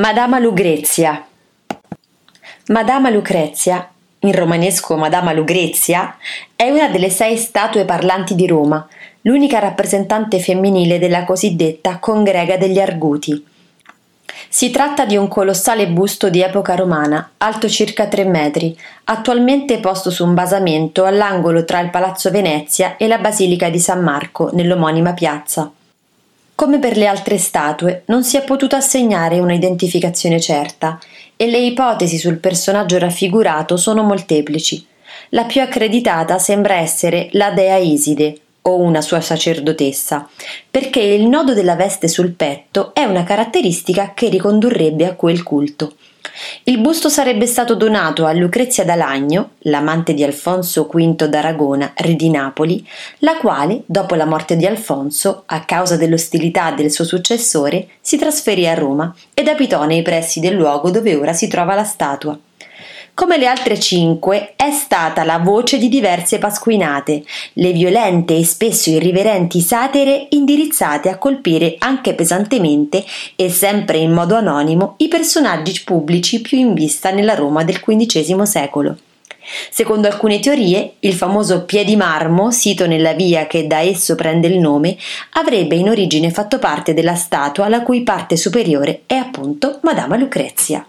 Madama Lucrezia Madama Lucrezia, in romanesco Madama Lucrezia, è una delle sei statue parlanti di Roma, l'unica rappresentante femminile della cosiddetta Congrega degli Arguti. Si tratta di un colossale busto di epoca romana, alto circa 3 metri, attualmente posto su un basamento all'angolo tra il Palazzo Venezia e la Basilica di San Marco, nell'omonima piazza. Come per le altre statue, non si è potuto assegnare una identificazione certa e le ipotesi sul personaggio raffigurato sono molteplici. La più accreditata sembra essere la dea Iside, o una sua sacerdotessa, perché il nodo della veste sul petto è una caratteristica che ricondurrebbe a quel culto. Il busto sarebbe stato donato a Lucrezia d'Alagno, l'amante di Alfonso V d'Aragona, re di Napoli, la quale, dopo la morte di Alfonso, a causa dell'ostilità del suo successore, si trasferì a Roma ed abitò nei pressi del luogo dove ora si trova la statua. Come le altre cinque, è stata la voce di diverse pasquinate, le violente e spesso irriverenti satire indirizzate a colpire anche pesantemente e sempre in modo anonimo i personaggi pubblici più in vista nella Roma del XV secolo. Secondo alcune teorie, il famoso piedi marmo, sito nella via che da esso prende il nome, avrebbe in origine fatto parte della statua la cui parte superiore è appunto Madama Lucrezia.